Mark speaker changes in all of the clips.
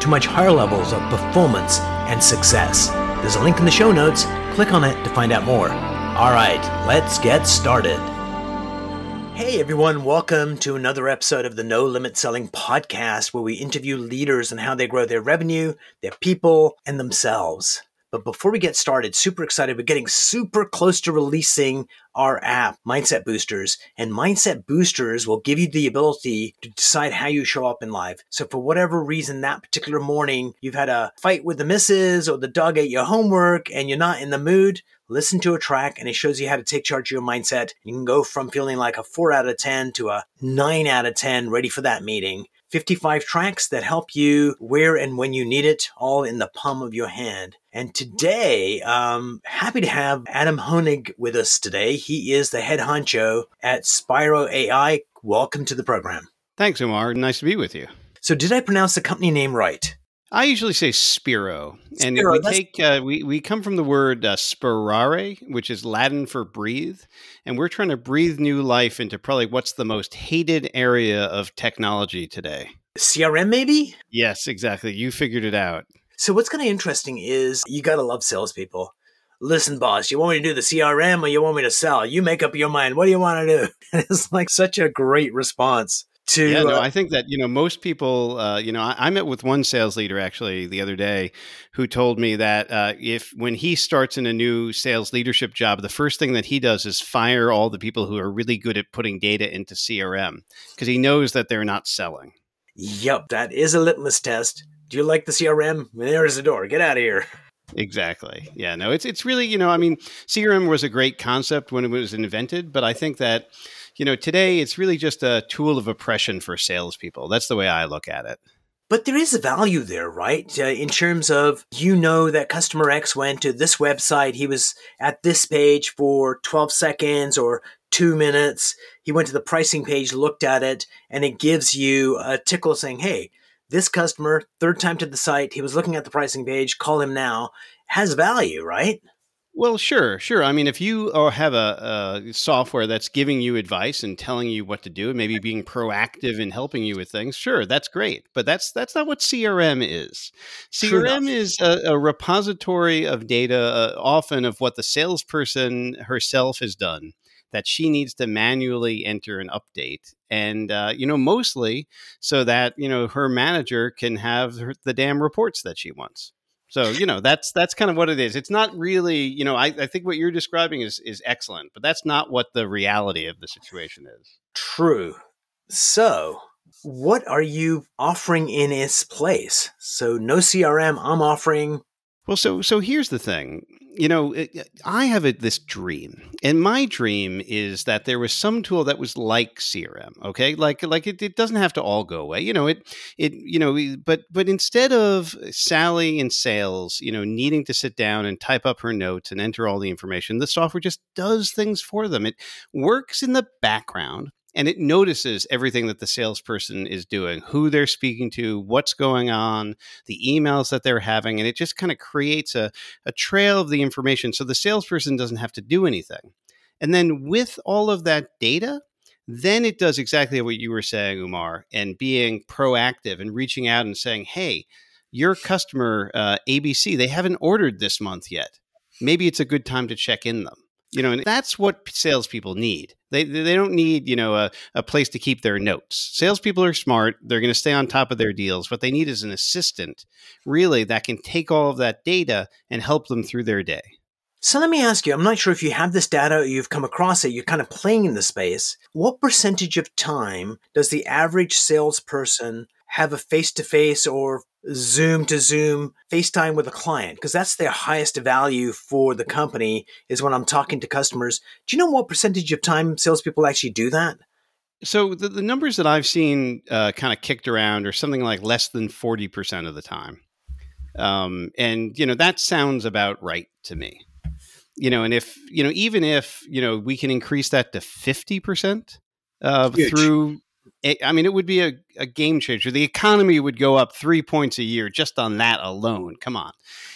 Speaker 1: to much higher levels of performance and success. There's a link in the show notes. Click on it to find out more. All right, let's get started. Hey everyone, welcome to another episode of the No Limit Selling podcast where we interview leaders and how they grow their revenue, their people, and themselves. But before we get started, super excited. We're getting super close to releasing our app, Mindset Boosters. And Mindset Boosters will give you the ability to decide how you show up in life. So, for whatever reason, that particular morning, you've had a fight with the missus or the dog ate your homework and you're not in the mood, listen to a track and it shows you how to take charge of your mindset. You can go from feeling like a four out of 10 to a nine out of 10, ready for that meeting. 55 tracks that help you where and when you need it, all in the palm of your hand. And today, um, happy to have Adam Honig with us today. He is the head honcho at Spiro AI. Welcome to the program.
Speaker 2: Thanks, Umar. Nice to be with you.
Speaker 1: So, did I pronounce the company name right?
Speaker 2: I usually say Spiro, and Spiro, we take uh, we we come from the word uh, spirare, which is Latin for breathe, and we're trying to breathe new life into probably what's the most hated area of technology today.
Speaker 1: CRM, maybe?
Speaker 2: Yes, exactly. You figured it out.
Speaker 1: So what's kind of interesting is you gotta love salespeople. Listen, boss, you want me to do the CRM or you want me to sell? You make up your mind. What do you want to do? it's like such a great response to
Speaker 2: yeah no uh, i think that you know most people uh, you know I, I, met with one sales leader actually the other day who told me that uh, if when he starts in a new sales leadership job the first thing that he does is fire all the people who are really good at putting data into crm because he knows that they're not selling
Speaker 1: yep that is a litmus test do you like the crm there's the door get out of here
Speaker 2: Exactly. Yeah. No, it's it's really you know I mean CRM was a great concept when it was invented, but I think that you know, today it's really just a tool of oppression for salespeople. That's the way I look at it.
Speaker 1: But there is a value there, right? Uh, in terms of you know that customer X went to this website, he was at this page for 12 seconds or two minutes. He went to the pricing page, looked at it, and it gives you a tickle saying, hey, this customer, third time to the site, he was looking at the pricing page, call him now, has value, right?
Speaker 2: Well, sure, sure. I mean, if you uh, have a, a, software that's giving you advice and telling you what to do, and maybe being proactive in helping you with things, sure, that's great. But that's that's not what CRM is. CRM is a, a, repository of data, uh, often of what the salesperson herself has done that she needs to manually enter and update and uh, you know mostly so that you know her manager can have her, the damn reports that she wants so you know that's that's kind of what it is. It's not really you know I, I think what you're describing is is excellent, but that's not what the reality of the situation is.
Speaker 1: True. So what are you offering in its place? So no CRM. I'm offering.
Speaker 2: Well, so so here's the thing you know, I have a, this dream, and my dream is that there was some tool that was like CRM. Okay, like like it, it doesn't have to all go away. You know, it it you know, but but instead of Sally in sales, you know, needing to sit down and type up her notes and enter all the information, the software just does things for them. It works in the background and it notices everything that the salesperson is doing, who they're speaking to, what's going on, the emails that they're having, and it just kind of creates a, a trail of the information so the salesperson doesn't have to do anything. And then with all of that data, then it does exactly what you were saying, Umar, and being proactive and reaching out and saying, hey, your customer, uh, ABC, they haven't ordered this month yet. Maybe it's a good time to check in them. You know, and that's what salespeople need. They they don't need you know a, a place to keep their notes. Salespeople are smart; they're going to stay on top of their deals. What they need is an assistant, really, that can take all of that data and help them through their day.
Speaker 1: So let me ask you: I'm not sure if you have this data or you've come across it. You're kind of playing in the space. What percentage of time does the average salesperson have a face to face or Zoom to Zoom FaceTime with a client because that's their highest value for the company is when I'm talking to customers. Do you know what percentage of time salespeople actually do that?
Speaker 2: So the, the numbers that I've seen uh, kind of kicked around are something like less than 40% of the time. Um, and, you know, that sounds about right to me. You know, and if, you know, even if, you know, we can increase that to 50% uh, through, I mean, it would be a, a game changer. The economy would go up three points a year just on that alone. Come on.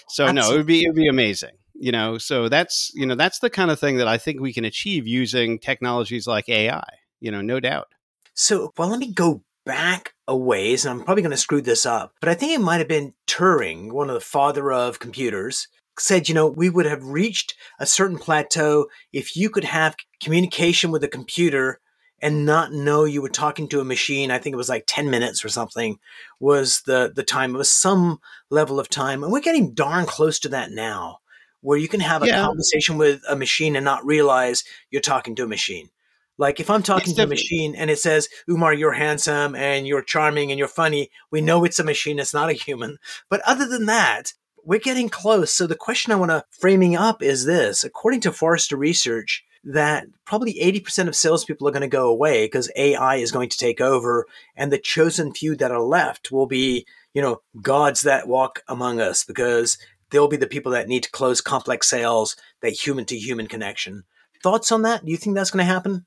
Speaker 2: So, no, it would be, it would be amazing you know so that's you know that's the kind of thing that i think we can achieve using technologies like ai you know no doubt
Speaker 1: so well let me go back a ways, and I'm probably going to screw this up, but I think it might have been Turing, one of the father of computers, said, you know, we would have reached a certain plateau if you could have communication with a computer and not know you were talking to a machine. I think it was like 10 minutes or something was the, the time. It was some level of time. And we're getting darn close to that now, where you can have a yeah. conversation with a machine and not realize you're talking to a machine. Like if I'm talking to a machine and it says, Umar, you're handsome and you're charming and you're funny, we know it's a machine, it's not a human. But other than that, we're getting close. So the question I want to framing up is this. According to Forrester Research, that probably 80% of salespeople are going to go away because AI is going to take over and the chosen few that are left will be, you know, gods that walk among us because they'll be the people that need to close complex sales, that human to human connection. Thoughts on that? Do you think that's going to happen?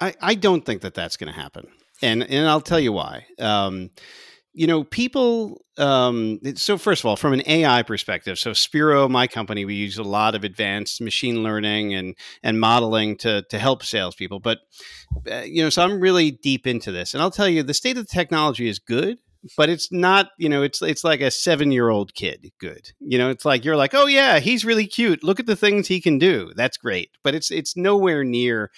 Speaker 2: I, I don't think that that's going to happen, and and I'll tell you why. Um, you know, people. Um, so first of all, from an AI perspective, so Spiro, my company, we use a lot of advanced machine learning and and modeling to to help salespeople. But uh, you know, so I'm really deep into this, and I'll tell you, the state of the technology is good but it's not you know it's it's like a seven year old kid good you know it's like you're like oh yeah he's really cute look at the things he can do that's great but it's it's nowhere near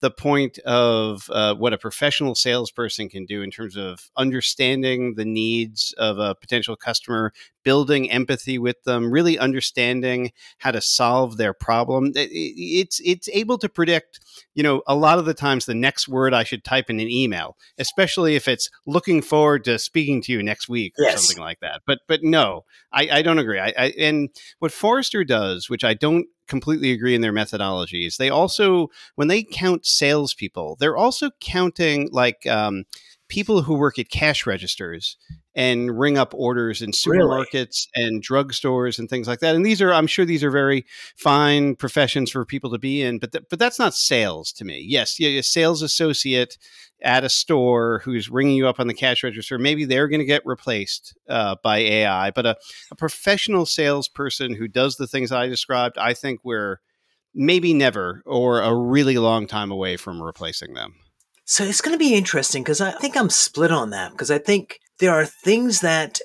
Speaker 2: the point of uh, what a professional salesperson can do in terms of understanding the needs of a potential customer, building empathy with them, really understanding how to solve their problem. It's it's able to predict, you know, a lot of the times the next word I should type in an email, especially if it's looking forward to speaking to you next week or yes. something like that. But but no, I, I don't agree. I, I and what Forrester does, which I don't completely agree in their methodologies. They also, when they count salespeople, they're also counting like um, people who work at cash registers and ring up orders in supermarkets really? and drugstores and things like that. And these are, I'm sure, these are very fine professions for people to be in, but th- but that's not sales to me. Yes, yeah, a sales associate at a store who's ringing you up on the cash register, maybe they're going to get replaced uh, by AI. But a, a professional salesperson who does the things I described, I think we're maybe never or a really long time away from replacing them.
Speaker 1: So it's going to be interesting because I think I'm split on that because I think there are things that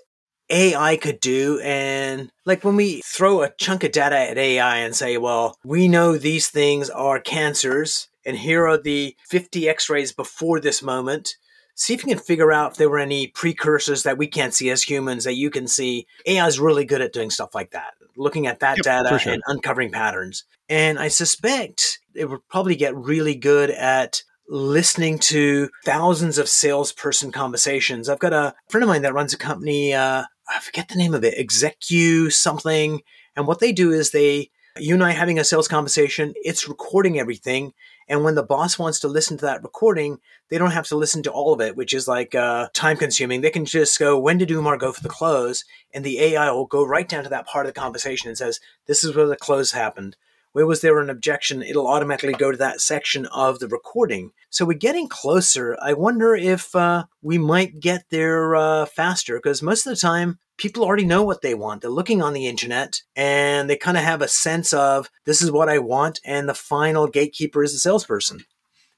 Speaker 1: AI could do. And like when we throw a chunk of data at AI and say, well, we know these things are cancers, and here are the 50 x rays before this moment. See if you can figure out if there were any precursors that we can't see as humans that you can see. AI is really good at doing stuff like that, looking at that yep, data sure. and uncovering patterns. And I suspect it would probably get really good at listening to thousands of salesperson conversations. I've got a friend of mine that runs a company, uh, I forget the name of it, Execu something. And what they do is they, you and I having a sales conversation, it's recording everything. And when the boss wants to listen to that recording, they don't have to listen to all of it, which is like uh, time consuming. They can just go, when did Umar go for the close? And the AI will go right down to that part of the conversation and says, this is where the close happened where was there an objection, it'll automatically go to that section of the recording. So we're getting closer. I wonder if uh, we might get there uh, faster because most of the time people already know what they want. They're looking on the internet and they kind of have a sense of this is what I want, and the final gatekeeper is the salesperson.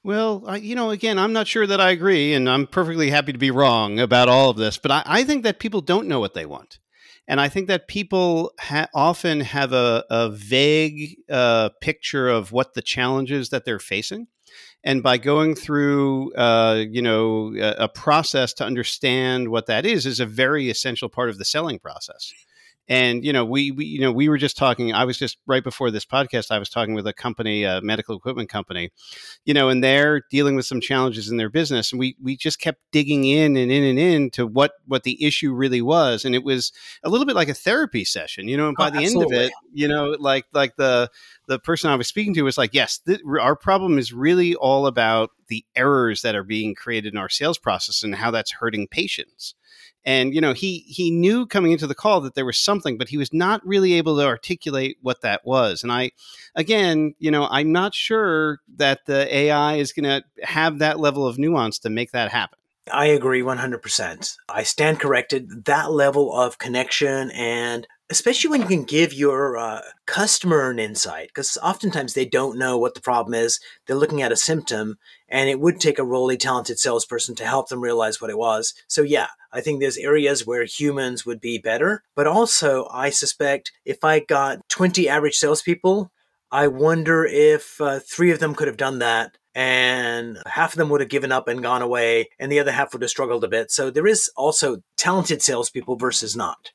Speaker 2: Well, I, you know, again, I'm not sure that I agree, and I'm perfectly happy to be wrong about all of this, but I, I think that people don't know what they want. And I think that people ha- often have a, a vague uh, picture of what the challenges that they're facing. And by going through, uh, you know, a, a process to understand what that is, is a very essential part of the selling process. And you know, we, we you know we were just talking. I was just right before this podcast. I was talking with a company, a medical equipment company, you know, and they're dealing with some challenges in their business. And we we just kept digging in and in and in to what what the issue really was, and it was a little bit like a therapy session, you know. And by oh, the absolutely. end of it, you know, like like the the person I was speaking to was like, yes, th- our problem is really all about the errors that are being created in our sales process and how that's hurting patients. And you know, he he knew coming into the call that there was something, but he was not really able to articulate what that was. And I, again, you know, I'm not sure that the AI is going to have that level of nuance to make that happen.
Speaker 1: I agree 100%. I stand corrected. That level of connection and especially when you can give your uh, customer an insight because oftentimes they don't know what the problem is they're looking at a symptom and it would take a really talented salesperson to help them realize what it was so yeah i think there's areas where humans would be better but also i suspect if i got 20 average salespeople i wonder if uh, three of them could have done that and half of them would have given up and gone away, and the other half would have struggled a bit. So there is also talented salespeople versus not.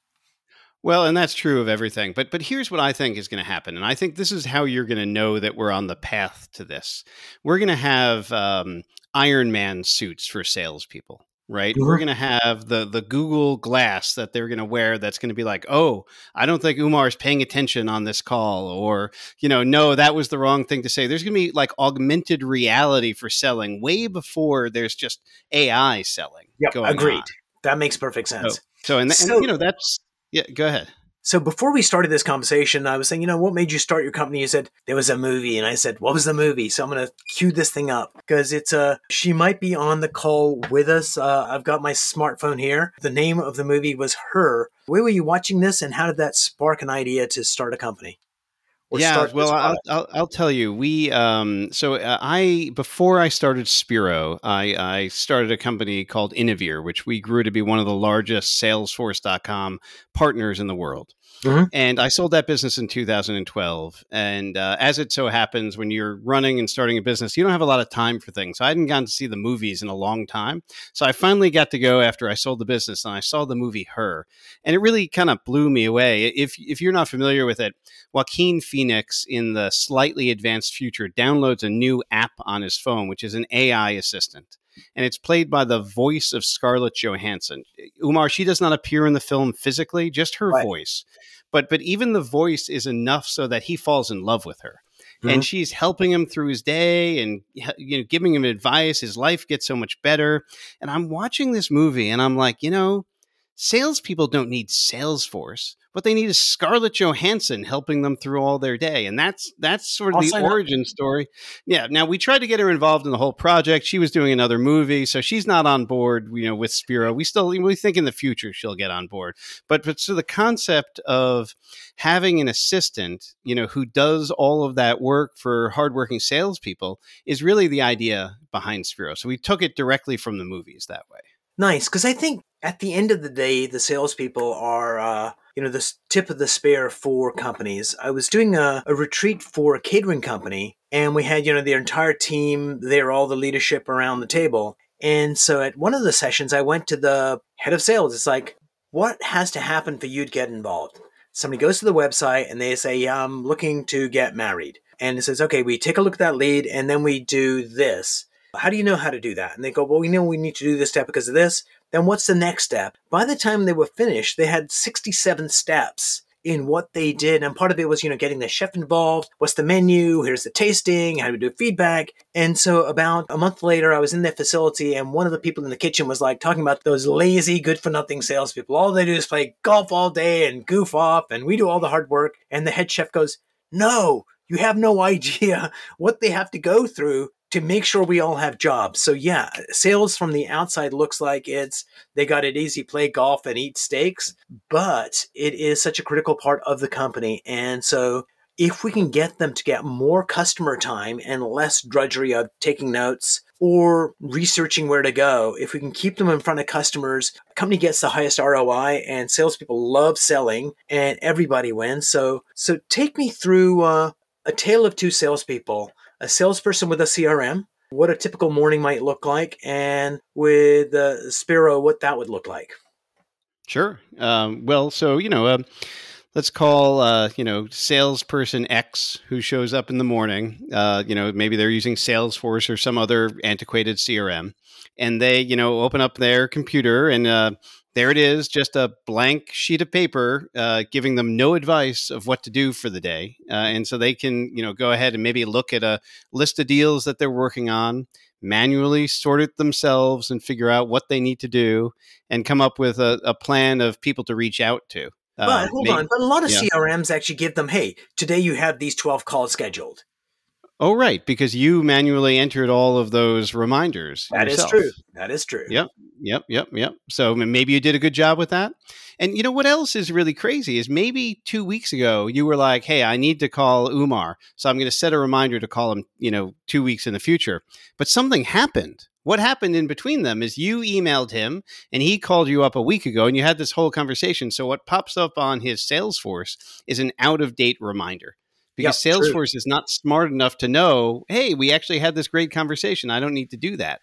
Speaker 2: Well, and that's true of everything. But but here's what I think is going to happen, and I think this is how you're going to know that we're on the path to this. We're going to have um, Iron Man suits for salespeople, right? We're going to have the the Google Glass that they're going to wear. That's going to be like, oh, I don't think Umar is paying attention on this call, or you know, no, that was the wrong thing to say. There's going to be like augmented reality for selling way before there's just AI selling.
Speaker 1: Yeah, agreed. On. That makes perfect sense. So,
Speaker 2: so and, so, and you know that's yeah, go ahead.
Speaker 1: So before we started this conversation, I was saying, you know, what made you start your company? You said there was a movie, and I said, what was the movie? So I'm going to cue this thing up because it's a. Uh, she might be on the call with us. Uh, I've got my smartphone here. The name of the movie was Her. Where were you watching this, and how did that spark an idea to start a company?
Speaker 2: Yeah, well, I'll, I'll, I'll, tell you. We um, so uh, I before I started Spiro, I, I started a company called Innoveer, which we grew to be one of the largest Salesforce.com partners in the world. Mm-hmm. And I sold that business in 2012. And uh, as it so happens, when you're running and starting a business, you don't have a lot of time for things. So I hadn't gotten to see the movies in a long time. So I finally got to go after I sold the business and I saw the movie Her. And it really kind of blew me away. If, if you're not familiar with it, Joaquin Phoenix in the slightly advanced future downloads a new app on his phone, which is an AI assistant and it's played by the voice of Scarlett Johansson. Umar, she does not appear in the film physically, just her right. voice. But but even the voice is enough so that he falls in love with her. Mm-hmm. And she's helping him through his day and you know giving him advice. His life gets so much better. And I'm watching this movie and I'm like, you know, salespeople don't need Salesforce. What they need is Scarlett Johansson helping them through all their day, and that's that's sort of the origin story. Yeah. Now we tried to get her involved in the whole project. She was doing another movie, so she's not on board. You know, with Spiro, we still we think in the future she'll get on board. But but so the concept of having an assistant, you know, who does all of that work for hardworking salespeople is really the idea behind Spiro. So we took it directly from the movies that way.
Speaker 1: Nice, because I think at the end of the day, the salespeople are, uh, you know, the tip of the spear for companies. I was doing a, a, retreat for a catering company, and we had, you know, their entire team there, all the leadership around the table. And so at one of the sessions, I went to the head of sales. It's like, what has to happen for you to get involved? Somebody goes to the website and they say, yeah, I'm looking to get married. And it says, okay, we take a look at that lead and then we do this. How do you know how to do that? And they go, well, we know we need to do this step because of this. Then what's the next step? By the time they were finished, they had 67 steps in what they did. And part of it was, you know, getting the chef involved. What's the menu? Here's the tasting. How do we do feedback? And so about a month later, I was in their facility and one of the people in the kitchen was like talking about those lazy, good for nothing salespeople. All they do is play golf all day and goof off and we do all the hard work. And the head chef goes, no, you have no idea what they have to go through to make sure we all have jobs. So yeah, sales from the outside looks like it's they got it easy, play golf and eat steaks, but it is such a critical part of the company. And so if we can get them to get more customer time and less drudgery of taking notes or researching where to go, if we can keep them in front of customers, company gets the highest ROI and salespeople love selling and everybody wins. So, so take me through uh, a tale of two salespeople a salesperson with a CRM, what a typical morning might look like, and with uh, Spiro, what that would look like.
Speaker 2: Sure. Um, well, so you know, uh, let's call uh, you know salesperson X who shows up in the morning. Uh, you know, maybe they're using Salesforce or some other antiquated CRM, and they you know open up their computer and uh, there it is, just a blank sheet of paper, uh, giving them no advice of what to do for the day, uh, and so they can you know go ahead and maybe look at a list of deals that they're working on, manually sort it themselves, and figure out what they need to do, and come up with a, a plan of people to reach out to.
Speaker 1: Uh, but hold maybe, on, but a lot of yeah. CRMs actually give them, hey, today you have these twelve calls scheduled.
Speaker 2: Oh, right, because you manually entered all of those reminders.
Speaker 1: That yourself. is true. That is true.
Speaker 2: Yep, yep, yep, yep. So maybe you did a good job with that. And you know what else is really crazy is maybe two weeks ago you were like, "Hey, I need to call Umar, so I'm going to set a reminder to call him." You know, two weeks in the future. But something happened. What happened in between them is you emailed him and he called you up a week ago and you had this whole conversation. So what pops up on his Salesforce is an out of date reminder because yep, Salesforce true. is not smart enough to know, hey, we actually had this great conversation. I don't need to do that.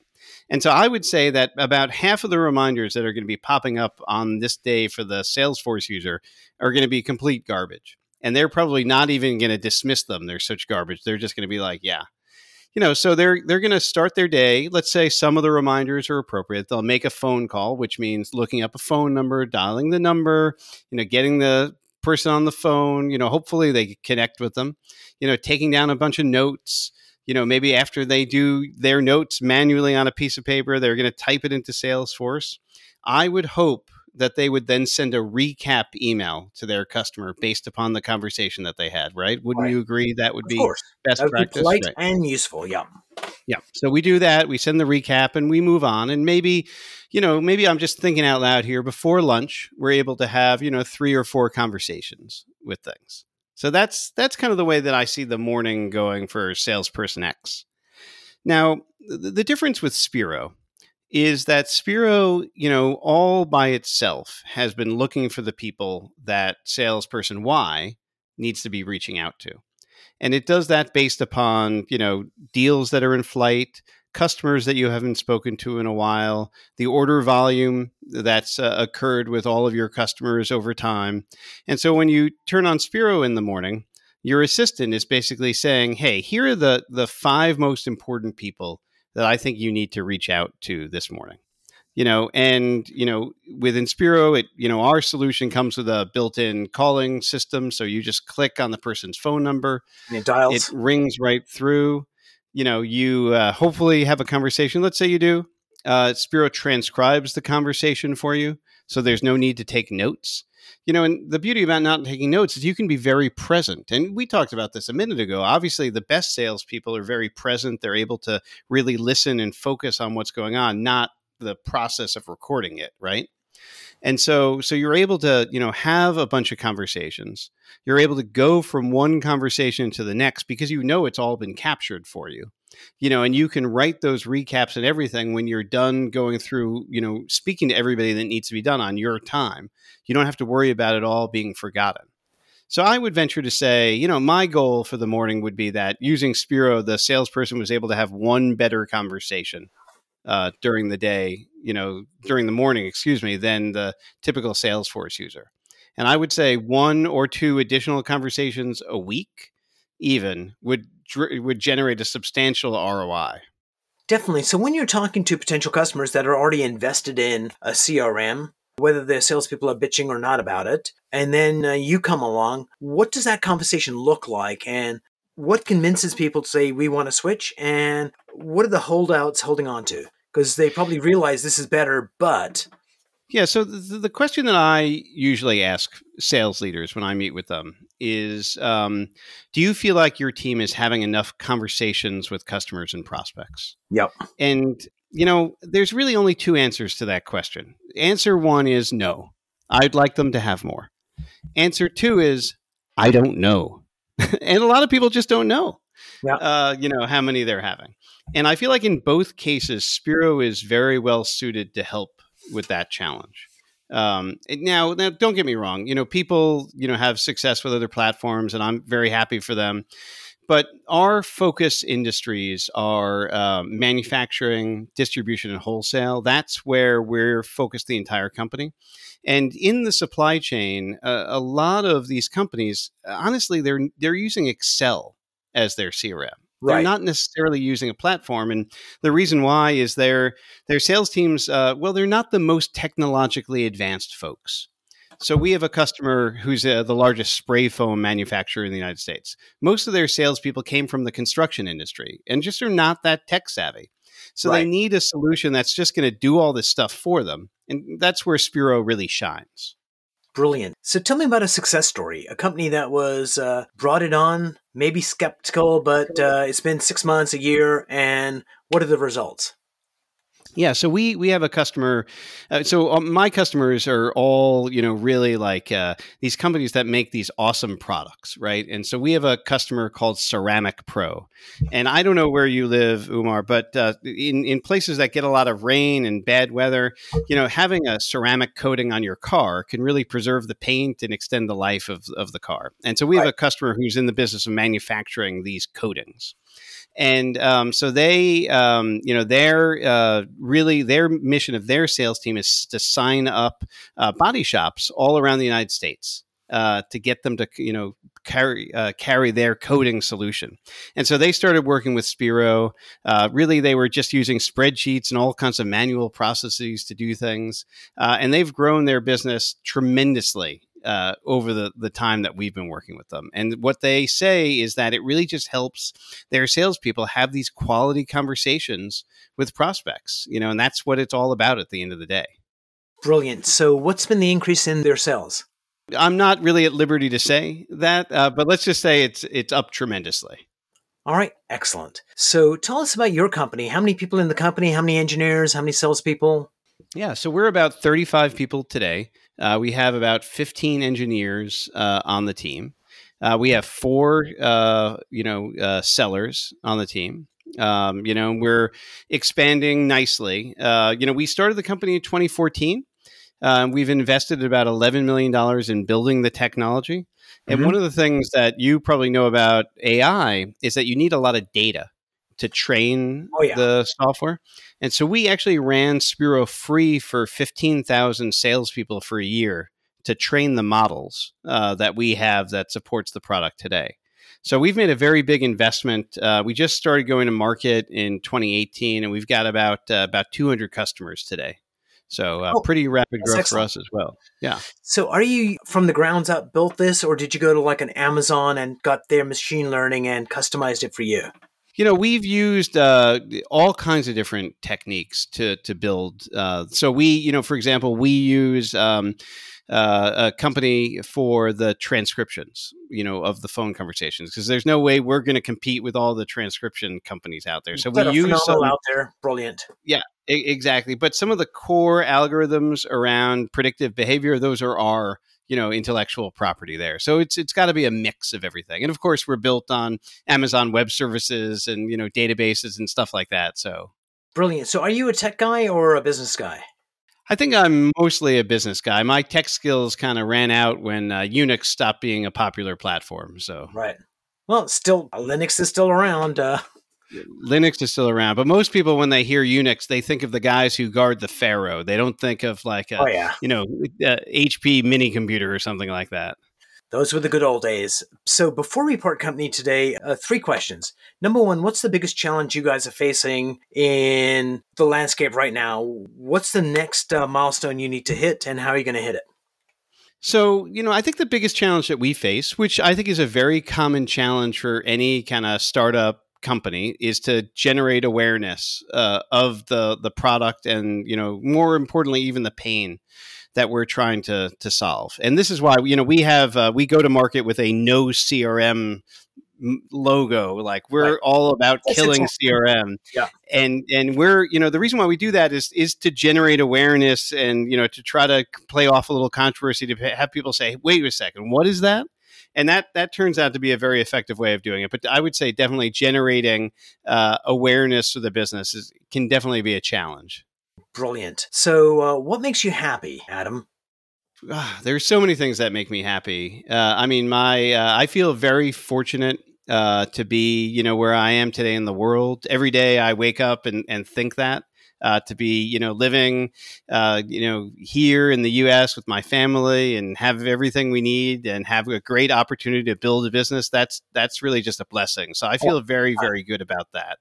Speaker 2: And so I would say that about half of the reminders that are going to be popping up on this day for the Salesforce user are going to be complete garbage. And they're probably not even going to dismiss them. They're such garbage. They're just going to be like, yeah. You know, so they're they're going to start their day. Let's say some of the reminders are appropriate. They'll make a phone call, which means looking up a phone number, dialing the number, you know, getting the person on the phone, you know, hopefully they connect with them, you know, taking down a bunch of notes, you know, maybe after they do their notes manually on a piece of paper, they're going to type it into Salesforce. I would hope that they would then send a recap email to their customer based upon the conversation that they had, right? Wouldn't right. you agree that would
Speaker 1: of
Speaker 2: be
Speaker 1: course.
Speaker 2: best
Speaker 1: would
Speaker 2: practice?
Speaker 1: Be polite right. and useful, yeah.
Speaker 2: Yeah. So we do that, we send the recap and we move on and maybe you know, maybe I'm just thinking out loud here. Before lunch, we're able to have, you know, three or four conversations with things. So that's that's kind of the way that I see the morning going for salesperson X. Now, the, the difference with Spiro is that Spiro, you know, all by itself has been looking for the people that salesperson Y needs to be reaching out to. And it does that based upon, you know, deals that are in flight, customers that you haven't spoken to in a while, the order volume that's uh, occurred with all of your customers over time. And so when you turn on Spiro in the morning, your assistant is basically saying, "Hey, here are the the five most important people that I think you need to reach out to this morning." You know, and you know, with Inspiro, it you know our solution comes with a built-in calling system, so you just click on the person's phone number,
Speaker 1: and it dials,
Speaker 2: it rings right through you know, you uh, hopefully have a conversation. Let's say you do. Uh, Spiro transcribes the conversation for you, so there's no need to take notes. You know, and the beauty about not taking notes is you can be very present. And we talked about this a minute ago. Obviously, the best salespeople are very present. They're able to really listen and focus on what's going on, not the process of recording it, right? And so so you're able to, you know, have a bunch of conversations. You're able to go from one conversation to the next because you know it's all been captured for you. You know, and you can write those recaps and everything when you're done going through, you know, speaking to everybody that needs to be done on your time. You don't have to worry about it all being forgotten. So I would venture to say, you know, my goal for the morning would be that using Spiro, the salesperson was able to have one better conversation uh, during the day, you know, during the morning, excuse me, than the typical Salesforce user. And I would say one or two additional conversations a week, even would would generate a substantial ROI.
Speaker 1: Definitely. So when you're talking to potential customers that are already invested in a CRM, whether the salespeople are bitching or not about it, and then uh, you come along, what does that conversation look like? And what convinces people to say we want to switch? And what are the holdouts holding on to? because they probably realize this is better, but.
Speaker 2: Yeah, so the, the, question that I usually ask sales leaders when I meet with them is um, Do you feel like your team is having enough conversations with customers and prospects?
Speaker 1: Yep.
Speaker 2: And, you know, there's really only two answers to that question. Answer one is no, I'd like them to have more. Answer two is I don't know. and a lot of people just don't know, yeah. uh, you know, how many they're having. And I feel like in both cases, Spiro is very well suited to help with that challenge. Um, now, now, don't get me wrong. You know, people you know have success with other platforms, and I'm very happy for them. But our focus industries are uh, manufacturing, distribution, and wholesale. That's where we're focused the entire company. And in the supply chain, uh, a lot of these companies, honestly, they're they're using Excel as their CRM. They're not necessarily using a platform, and the reason why is their their sales teams. Uh, well, they're not the most technologically advanced folks. So we have a customer who's uh, the largest spray foam manufacturer in the United States. Most of their salespeople came from the construction industry and just are not that tech savvy. So they need a solution that's just going to do all this stuff for them, and that's where Spiro really shines.
Speaker 1: Brilliant. So tell me about a success story, a company that was uh, brought it on, maybe skeptical, but uh, it's been six months, a year, and what are the results?
Speaker 2: Yeah, so we we have a customer. Uh, so um, my customers are all you know really like uh, these companies that make these awesome products, right? And so we have a customer called Ceramic Pro, and I don't know where you live, Umar, but uh, in in places that get a lot of rain and bad weather, you know, having a ceramic coating on your car can really preserve the paint and extend the life of of the car. And so we have
Speaker 1: Right.
Speaker 2: a customer who's in the business of manufacturing these coatings and um, so they um, you know their uh, really their mission of their sales team is to sign up uh, body shops all around the united states uh, to get them to you know carry uh, carry their coating solution. And so they started working with spiro. Uh, really they were just using spreadsheets and all kinds of manual processes to do things. Uh, and they've grown their business tremendously uh, over the, the time that we've been working with them. And what they say is that it really just helps their salespeople have these quality conversations with prospects, you know, and that's what it's all about at the end of the day.
Speaker 1: Brilliant. So what's been the increase in their sales?
Speaker 2: I'm not really at liberty to say that, uh, but let's just say it's it's up tremendously.
Speaker 1: All right, excellent. So tell us about your company. How many people in the company? How many engineers? How many salespeople?
Speaker 2: Yeah, so we're about 35 people today. Uh, we have about 15 engineers uh, on the team. Uh, we have four, uh, you know, uh, sellers on the team. Um, you know, we're expanding nicely. Uh, you know, we started the company in 2014. Uh, we've invested about $11 million in building the technology. And
Speaker 1: Mhm.
Speaker 2: one of the things that you probably know about AI is that you need a lot of data to train
Speaker 1: Oh, yeah.
Speaker 2: the software. And so we actually ran Spiro free for 15,000 salespeople for a year to train the models uh, that we have that supports the product today. So we've made a very big investment. Uh, we just started going to market in 2018, and we've got about uh, about 200 customers today. So uh,
Speaker 1: Oh,
Speaker 2: pretty rapid growth
Speaker 1: excellent.
Speaker 2: for us as well. Yeah.
Speaker 1: So are you from the grounds up built this, or did you go to like an Amazon and got their machine learning and customized it for you?
Speaker 2: You know, we've used uh, all kinds of different techniques to to build. Uh, so we, you know, for example, we use um, uh, a company for the transcriptions, you know, of the phone conversations because there's no way we're going to compete with all the transcription companies out there. So we use some,
Speaker 1: out there. Brilliant.
Speaker 2: E- exactly, but some of the core algorithms around predictive behavior, those are our you know intellectual property there. So it's it's got to be a mix of everything. And of course, we're built on Amazon Web Services and you know databases and stuff like that. So
Speaker 1: Brilliant. So are you a tech guy or a business guy?
Speaker 2: I think I'm mostly a business guy. My tech skills kind of ran out when uh, Unix stopped being a popular platform. So
Speaker 1: Right. Well, still Linux is still around. Uh,
Speaker 2: Linux is still around, but most people when they hear Unix, they think of the guys who guard the Pharaoh. They don't think of like a
Speaker 1: oh yeah,
Speaker 2: you know HP mini computer or something like that.
Speaker 1: Those were the good old days. So before we part company today, uh, three questions. Number one, what's the biggest challenge you guys are facing in the landscape right now? What's the next uh, milestone you need to hit, and how are you going to hit it?
Speaker 2: So, you know, I think the biggest challenge that we face, which I think is a very common challenge for any kind of startup company, is to generate awareness uh, of the the product and, you know, more importantly, even the pain that we're trying to to solve. And this is why, you know, we have uh, we go to market with a no CRM logo like we're
Speaker 1: Right.
Speaker 2: all about
Speaker 1: That's
Speaker 2: killing
Speaker 1: exactly-
Speaker 2: crm
Speaker 1: Yeah.
Speaker 2: and and we're you know the reason why we do that is is to generate awareness and you know to try to play off a little controversy to have people say wait a second what is that and that that turns out to be a very effective way of doing it but i would say definitely generating uh, awareness for the business is, can definitely be a challenge
Speaker 1: Brilliant. So, uh, what makes you happy, Adam?
Speaker 2: Ah, there's so many things that make me happy. Uh, I mean, my uh, I feel very fortunate uh, to be, you know, where I am today in the world. Every day I wake up and, and think that. Uh, to be, you know, living, uh, you know, here in the U.S. with my family and have everything we need and have a great opportunity to build a business. That's that's really just a blessing. So I feel very, very good about that.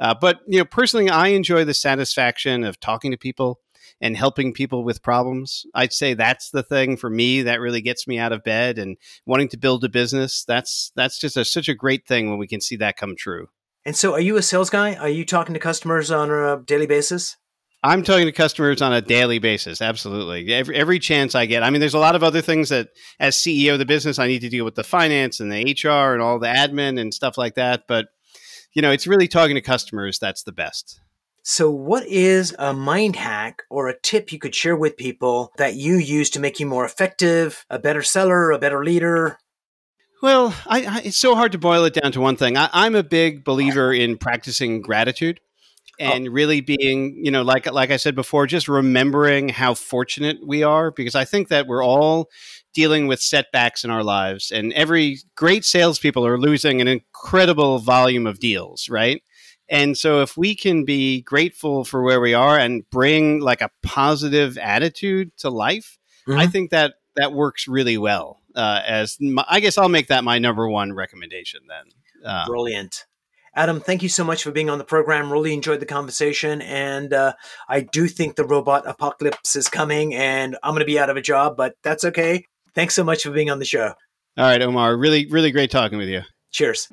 Speaker 2: Uh, but you know, personally, I enjoy the satisfaction of talking to people and helping people with problems. I'd say that's the thing for me that really gets me out of bed and wanting to build a business. That's that's just a, such a great thing when we can see that come true.
Speaker 1: And so, are you a sales guy? Are you talking to customers on a daily basis?
Speaker 2: I'm talking to customers on a daily basis. Absolutely. Every, every chance I get. I mean, there's a lot of other things that, as CEO of the business, I need to deal with the finance and the HR and all the admin and stuff like that. But, you know, it's really talking to customers that's the best.
Speaker 1: So, what is a mind hack or a tip you could share with people that you use to make you more effective, a better seller, a better leader?
Speaker 2: Well, I, I, it's so hard to boil it down to one thing. I, I'm a big believer in practicing gratitude oh. and oh. really being, you know, like like I said before, just remembering how fortunate we are because I think that we're all dealing with setbacks in our lives, and every great salespeople are losing an incredible volume of deals, right? And so if we can be grateful for where we are and bring like a positive attitude to life, mm-hmm. I think that that works really well. Uh, as my, I guess I'll make that my number one recommendation then.
Speaker 1: Uh, Brilliant. Adam, thank you so much for being on the program. Really enjoyed the conversation. And uh, I do think the robot apocalypse is coming and I'm going to be out of a job, but that's okay. Thanks so much for being on the show.
Speaker 2: All right, Umar. Really, really great talking with you.
Speaker 1: Cheers.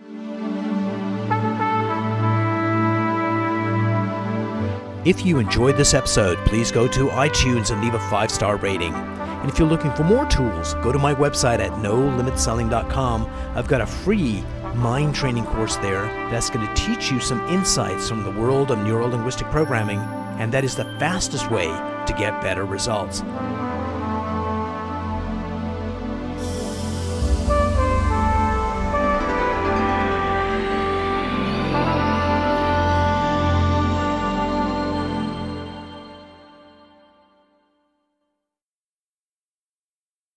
Speaker 1: If you enjoyed this episode, please go to iTunes and leave a five star rating. And if you're looking for more tools, go to my website at nolimitselling.com. I've got a free mind training course there that's going to teach you some insights from the world of neuro linguistic programming, and that is the fastest way to get better results.